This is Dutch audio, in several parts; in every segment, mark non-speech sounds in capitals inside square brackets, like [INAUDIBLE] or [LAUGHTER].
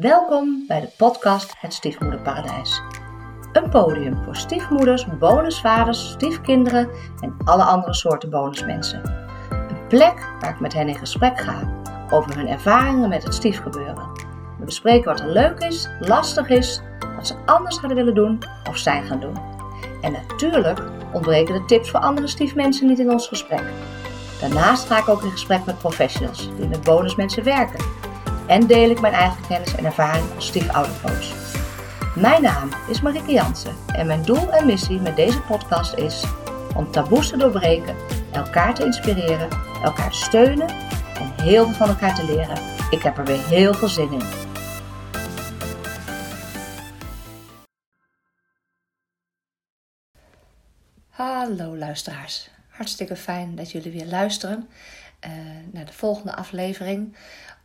Welkom bij de podcast Het Stiefmoederparadijs. Een podium voor stiefmoeders, bonusvaders, stiefkinderen en alle andere soorten bonusmensen. Een plek waar ik met hen in gesprek ga over hun ervaringen met het stiefgebeuren. We bespreken wat er leuk is, lastig is, wat ze anders hadden willen doen of zijn gaan doen. En natuurlijk ontbreken de tips voor andere stiefmensen niet in ons gesprek. Daarnaast ga ik ook in gesprek met professionals die met bonusmensen werken. En deel ik mijn eigen kennis en ervaring als stiefoudercoach. Mijn naam is Marike Jansen en mijn doel en missie met deze podcast is om taboes te doorbreken, elkaar te inspireren, elkaar te steunen en heel veel van elkaar te leren. Ik heb er weer heel veel zin in. Hallo luisteraars. Hartstikke fijn dat jullie weer luisteren uh, naar de volgende aflevering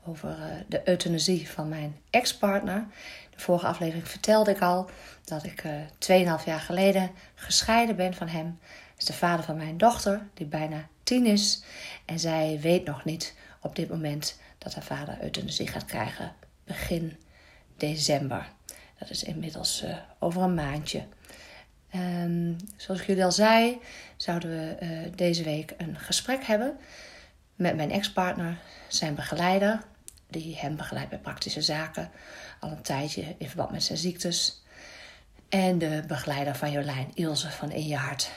over uh, de euthanasie van mijn ex-partner. De vorige aflevering vertelde ik al dat ik uh, eh, 2,5 jaar geleden gescheiden ben van hem. Hij is de vader van mijn dochter, die bijna tien is. En zij weet nog niet op dit moment dat haar vader euthanasie gaat krijgen begin december. Dat is inmiddels over een maandje. Um, zoals ik jullie al zei, zouden we deze week een gesprek hebben met mijn ex-partner, zijn begeleider, die hem begeleidt bij praktische zaken al een tijdje in verband met zijn ziektes. En de begeleider van Jolijn, Ilse van In Je Hart.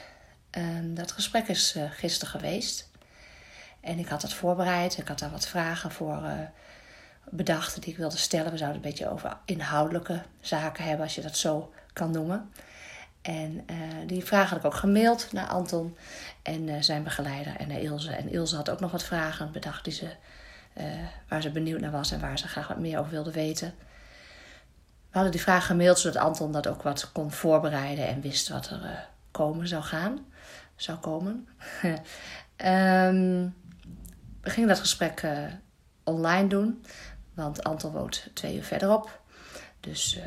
Um, dat gesprek is uh, gisteren geweest. En ik had het voorbereid. Ik had daar wat vragen voor uh, bedacht die ik wilde stellen. We zouden een beetje over inhoudelijke zaken hebben, als je dat zo kan noemen. En uh, die vragen had ik ook gemaild naar Anton en zijn begeleider en naar Ilse. En Ilse had ook nog wat vragen bedacht die ze, uh, waar ze benieuwd naar was en waar ze graag wat meer over wilde weten. We hadden die vragen gemaild zodat Anton dat ook wat kon voorbereiden en wist wat er komen zou gaan. Zou komen. um, [LAUGHS] we gingen dat gesprek online doen, want Anton woont twee uur verderop. Dus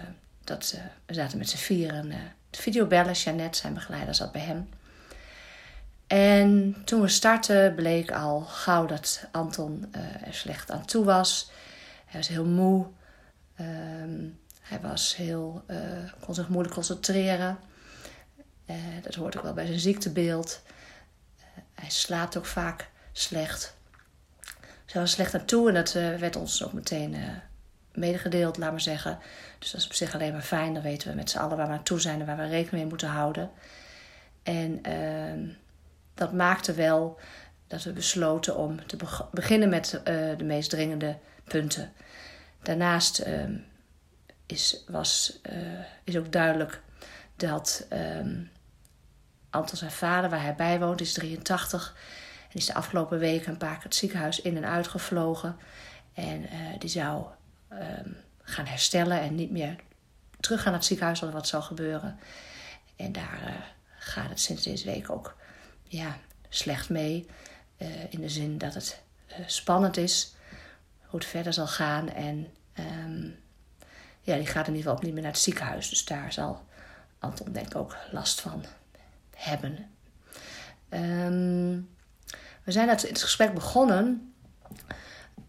dat, we zaten met z'n vieren videobellen. Jeannette, zijn begeleider, zat bij hem. En toen we startten bleek al gauw dat Anton uh, er slecht aan toe was. Hij was heel moe. Um, hij was heel, uh, kon zich moeilijk concentreren. Uh, dat hoort ook wel bij zijn ziektebeeld. hij slaapt ook vaak slecht. Hij was slecht aan toe en dat werd ons ook meteen medegedeeld, laat maar zeggen. Dus dat is op zich alleen maar fijn. Dan weten we met z'n allen waar we naartoe zijn en waar we rekening mee moeten houden. En uh, dat maakte wel dat we besloten om te beginnen met uh, de meest dringende punten. Daarnaast uh, is, was, uh, is ook duidelijk dat ehm, Anton zijn vader, waar hij bij woont, is 83. En is de afgelopen weken een paar keer het ziekenhuis in en uit gevlogen. En die zou Ehm, gaan herstellen en niet meer terug gaan naar het ziekenhuis als wat zou gebeuren. En daar gaat het sinds deze week ook ja, slecht mee. Uh, in de zin dat het uh, spannend is hoe het verder zal gaan. En um, ja, die gaat in ieder geval ook niet meer naar het ziekenhuis. Dus daar zal Anton denk ik ook last van hebben. Um, we zijn het, het gesprek begonnen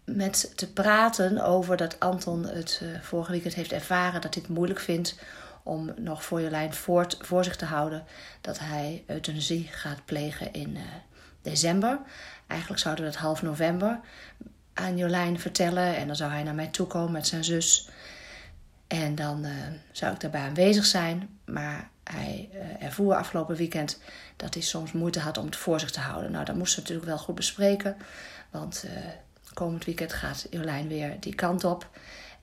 met te praten over dat Anton het uh, vorige weekend heeft ervaren dat hij het moeilijk vindt om nog voor Jolijn voor, voor zich te houden dat hij euthanasie gaat plegen in uh, december. Eigenlijk zouden we dat half november aan Jolijn vertellen en dan zou hij naar mij toe komen met zijn zus. En dan uh, zou ik daarbij aanwezig zijn, maar hij ervoer afgelopen weekend dat hij soms moeite had om het voor zich te houden. Nou, dat moesten we natuurlijk wel goed bespreken, want komend weekend gaat Jolijn weer die kant op.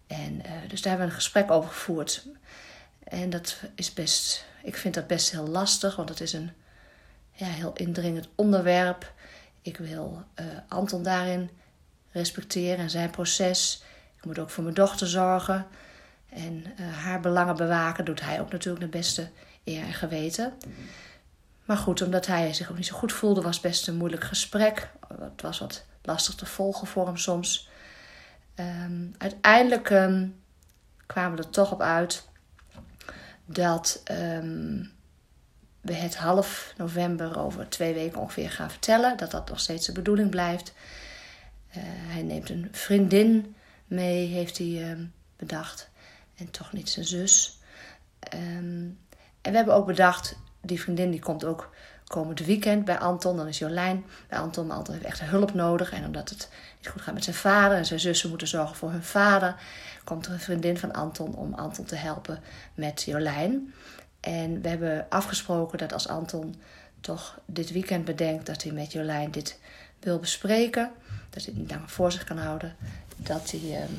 En uh, dus daar hebben we een gesprek over gevoerd. En dat is best, ik vind dat best heel lastig, want het is een ja, heel indringend onderwerp. Ik wil uh, Anton daarin respecteren en zijn proces. Ik moet ook voor mijn dochter zorgen. En uh, haar belangen bewaken doet hij ook natuurlijk de beste eer en geweten. Maar goed, omdat hij zich ook niet zo goed voelde, was best een moeilijk gesprek. Het was wat lastig te volgen voor hem soms. Um, uiteindelijk um, kwamen we er toch op uit dat um, we het half november over twee weken ongeveer gaan vertellen. Dat dat nog steeds de bedoeling blijft. Uh, hij neemt een vriendin mee, heeft hij bedacht. En toch niet zijn zus. Ehm, en we hebben ook bedacht, die vriendin die komt ook komend weekend bij Anton. Dan is Jolijn bij Anton. Maar Anton heeft echt hulp nodig. En omdat het niet goed gaat met zijn vader en zijn zussen moeten zorgen voor hun vader, komt er een vriendin van Anton om Anton te helpen met Jolijn. En we hebben afgesproken dat als Anton toch dit weekend bedenkt dat hij met Jolijn dit wil bespreken, dat hij het niet langer voor zich kan houden, dat hij ehm,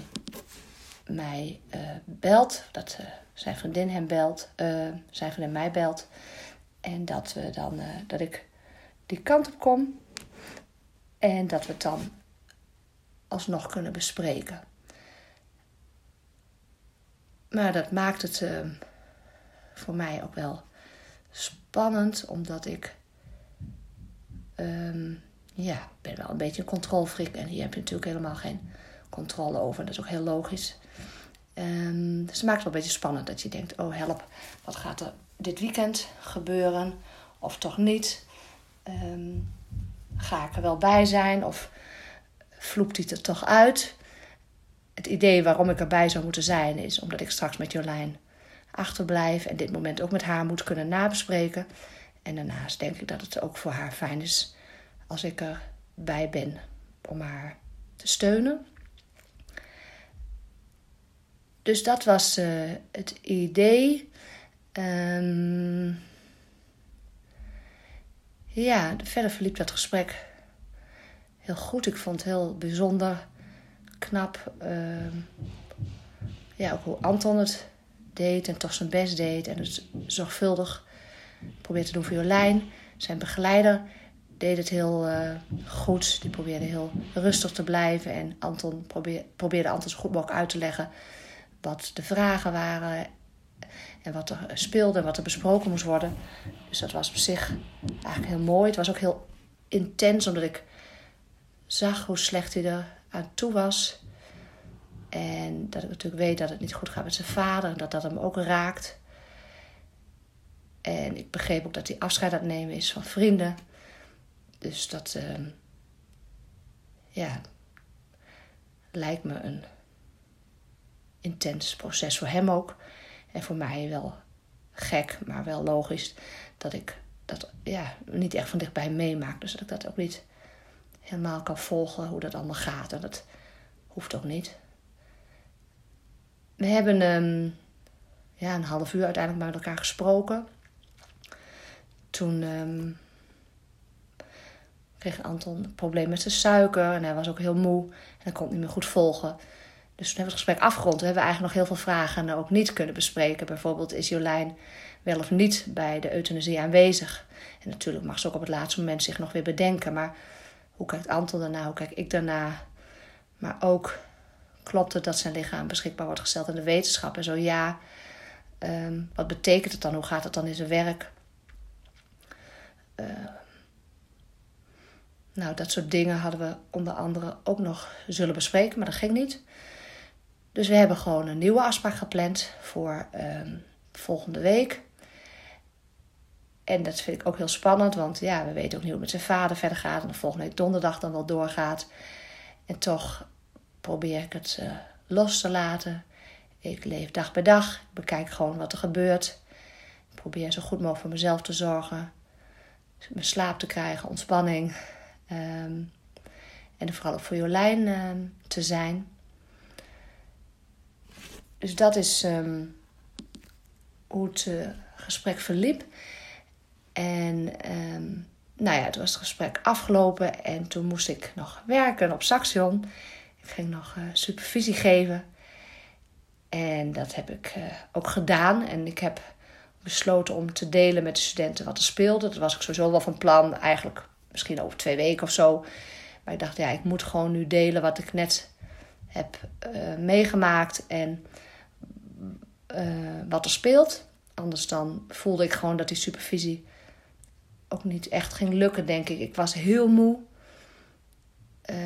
mij uh, belt, dat uh, zijn vriendin hem belt, uh, zijn vriendin mij belt. En dat, we dan, dat ik die kant op kom en dat we het dan alsnog kunnen bespreken. Maar dat maakt het ehm, voor mij ook wel spannend, omdat ik um, ja, ben wel een beetje een controlfreak en hier heb je natuurlijk helemaal geen controle over. Dat is ook heel logisch. Um, dus het maakt het wel een beetje spannend dat je denkt: oh help, wat gaat er dit weekend gebeuren? Of toch niet? Um, ga ik er wel bij zijn? Of vloept hij er toch uit? Het idee waarom ik erbij zou moeten zijn is omdat ik straks met Jolijn achterblijf en dit moment ook met haar moet kunnen nabespreken. En daarnaast denk ik dat het ook voor haar fijn is als ik erbij ben om haar te steunen. Dus dat was uh, het idee. Um, ja, verder verliep dat gesprek heel goed. Ik vond het heel bijzonder, knap. Uh, ja, ook hoe Anton het deed en toch zijn best deed. En het zorgvuldig probeerde te doen voor Jolijn. Zijn begeleider deed het heel uh, goed. Die probeerde heel rustig te blijven. En Anton probeerde, probeerde Anton zo goed mogelijk uit te leggen wat de vragen waren. En wat er speelde wat er besproken moest worden. Dus dat was op zich eigenlijk heel mooi. Het was ook heel intens, omdat ik zag hoe slecht hij er aan toe was. En dat ik natuurlijk weet dat het niet goed gaat met zijn vader. En dat dat hem ook raakt. En ik begreep ook dat hij afscheid aan het nemen is van vrienden. Dus dat, uh, ja, lijkt me een intens proces voor hem ook. En voor mij wel gek, maar wel logisch dat ik dat ja, niet echt van dichtbij meemaak. Dus dat ik dat ook niet helemaal kan volgen hoe dat allemaal gaat. En dat hoeft ook niet. We hebben um, ja, een half uur uiteindelijk met elkaar gesproken. Toen um, kreeg Anton een probleem met zijn suiker en hij was ook heel moe en hij kon het niet meer goed volgen. Dus toen hebben we het gesprek afgerond. We hebben eigenlijk nog heel veel vragen ook niet kunnen bespreken. Bijvoorbeeld is Jolijn wel of niet bij de euthanasie aanwezig? En natuurlijk mag ze ook op het laatste moment zich nog weer bedenken. Maar hoe kijkt Anton daarna? Hoe kijk ik daarna? Maar ook klopt het dat zijn lichaam beschikbaar wordt gesteld aan de wetenschap? En zo ja, ehm, wat betekent het dan? Hoe gaat het dan in zijn werk? Uh, nou, dat soort dingen hadden we onder andere ook nog zullen bespreken, maar dat ging niet. Dus we hebben gewoon een nieuwe afspraak gepland voor um, volgende week. En dat vind ik ook heel spannend, want ja, we weten ook niet hoe het met zijn vader verder gaat. En de volgende week donderdag dan wel doorgaat. En toch probeer ik het uh, los te laten. Ik leef dag bij dag. Ik bekijk gewoon wat er gebeurt. Ik probeer zo goed mogelijk voor mezelf te zorgen. Mijn slaap te krijgen, ontspanning. Um, en vooral ook voor Jolijn uh, te zijn. Dus dat is um, hoe het uh, gesprek verliep. En um, nou ja, toen was het gesprek afgelopen en toen moest ik nog werken op Saxion. Ik ging nog uh, supervisie geven. En dat heb ik uh, ook gedaan. En ik heb besloten om te delen met de studenten wat er speelde. Dat was ik sowieso wel van plan, eigenlijk misschien over twee weken of zo. Maar ik dacht, ja, ik moet gewoon nu delen wat ik net heb meegemaakt. En uh, wat er speelt. Anders dan voelde ik gewoon dat die supervisie ook niet echt ging lukken, denk ik. Ik was heel moe. Uh,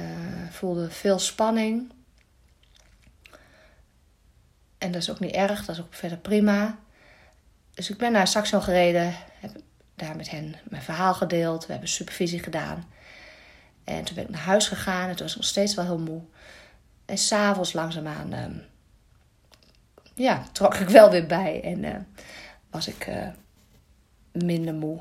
voelde veel spanning. En dat is ook niet erg, dat is ook verder prima. Dus ik ben naar Saxon gereden, heb daar met hen mijn verhaal gedeeld. We hebben supervisie gedaan. En toen ben ik naar huis gegaan toen was nog steeds wel heel moe. En s'avonds langzaamaan uh, ja, trok ik wel weer bij en uh, was ik uh, minder moe.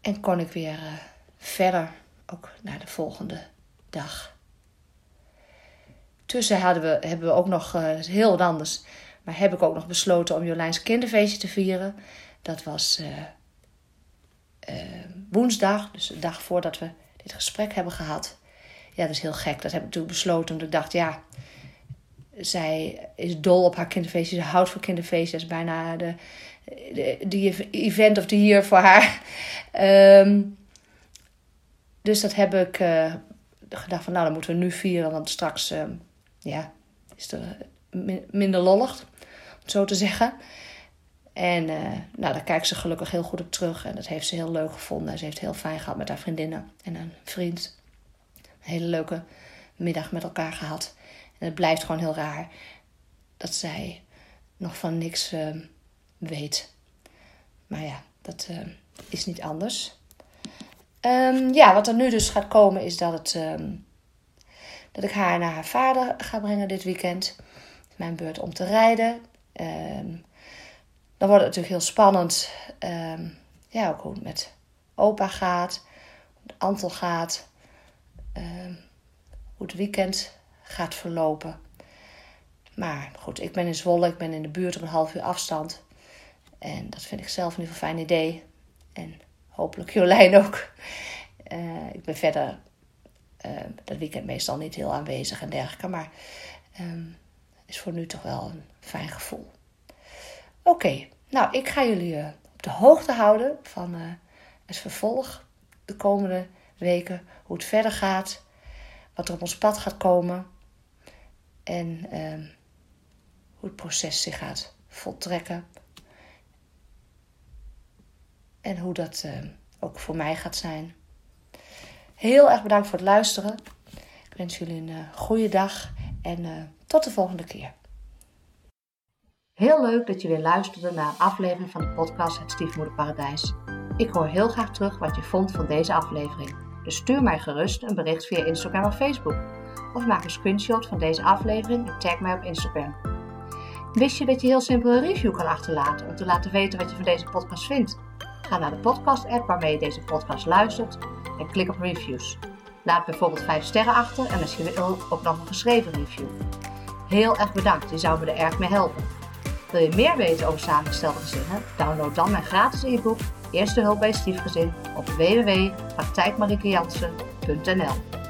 En kon ik weer uh, verder, ook naar de volgende dag. Tussen hadden we, hebben we ook nog, heel anders, maar heb ik ook nog besloten om Jolijns kinderfeestje te vieren. Dat was woensdag, dus de dag voordat we dit gesprek hebben gehad. Ja, dat is heel gek. Dat heb ik natuurlijk besloten, omdat ik dacht, ja, zij is dol op haar kinderfeestjes. Ze houdt van kinderfeestjes. Bijna de, de, de event of the year voor haar. Ehm, dus dat heb ik uh, gedacht van, nou, dan moeten we nu vieren. Want straks, uh, ja, is het minder lollig, om zo te zeggen. En uh, nou, daar kijkt ze gelukkig heel goed op terug. En dat heeft ze heel leuk gevonden. Ze heeft heel fijn gehad met haar vriendinnen en een vriend. Een hele leuke middag met elkaar gehad. En het blijft gewoon heel raar dat zij nog van niks uh, weet. Maar ja, dat uh, is niet anders. Um, ja, wat er nu dus gaat komen is dat, het, dat ik haar naar haar vader ga brengen dit weekend. Mijn beurt om te rijden. Dan wordt het natuurlijk heel spannend. ja, ook hoe het met opa gaat. Hoe het Antel gaat. hoe het weekend gaat verlopen. Maar goed, ik ben in Zwolle, ik ben in de buurt op een half uur afstand. En dat vind ik zelf in ieder fijn idee. En hopelijk [LAUGHS] Jolijn ook. Uh, ik ben verder uh, dat weekend meestal niet heel aanwezig en dergelijke. Maar um, is voor nu toch wel een fijn gevoel. Oké, nou ik ga jullie uh, op de hoogte houden van het vervolg de komende weken. Hoe het verder gaat. Wat er op ons pad gaat komen. En ehm, hoe het proces zich gaat voltrekken. En hoe dat ehm, ook voor mij gaat zijn. Heel erg bedankt voor het luisteren. Ik wens jullie een uh, goede dag en uh, tot de volgende keer. Heel leuk dat je weer luisterde naar een aflevering van de podcast Het Stiefmoederparadijs. Ik hoor heel graag terug wat je vond van deze aflevering. Dus stuur mij gerust een bericht via Instagram of Facebook of maak een screenshot van deze aflevering en tag mij op Instagram. Wist je dat je heel simpel een review kan achterlaten om te laten weten wat je van deze podcast vindt? Ga naar de podcast-app waarmee je deze podcast luistert en klik op reviews. Laat bijvoorbeeld 5 sterren achter en wil ook nog een geschreven review. Heel erg bedankt, je zou me er erg mee helpen. Wil je meer weten over samengestelde gezinnen? Download dan mijn gratis e-book Eerste hulp bij stiefgezin op www.praktijkmariekejansen.nl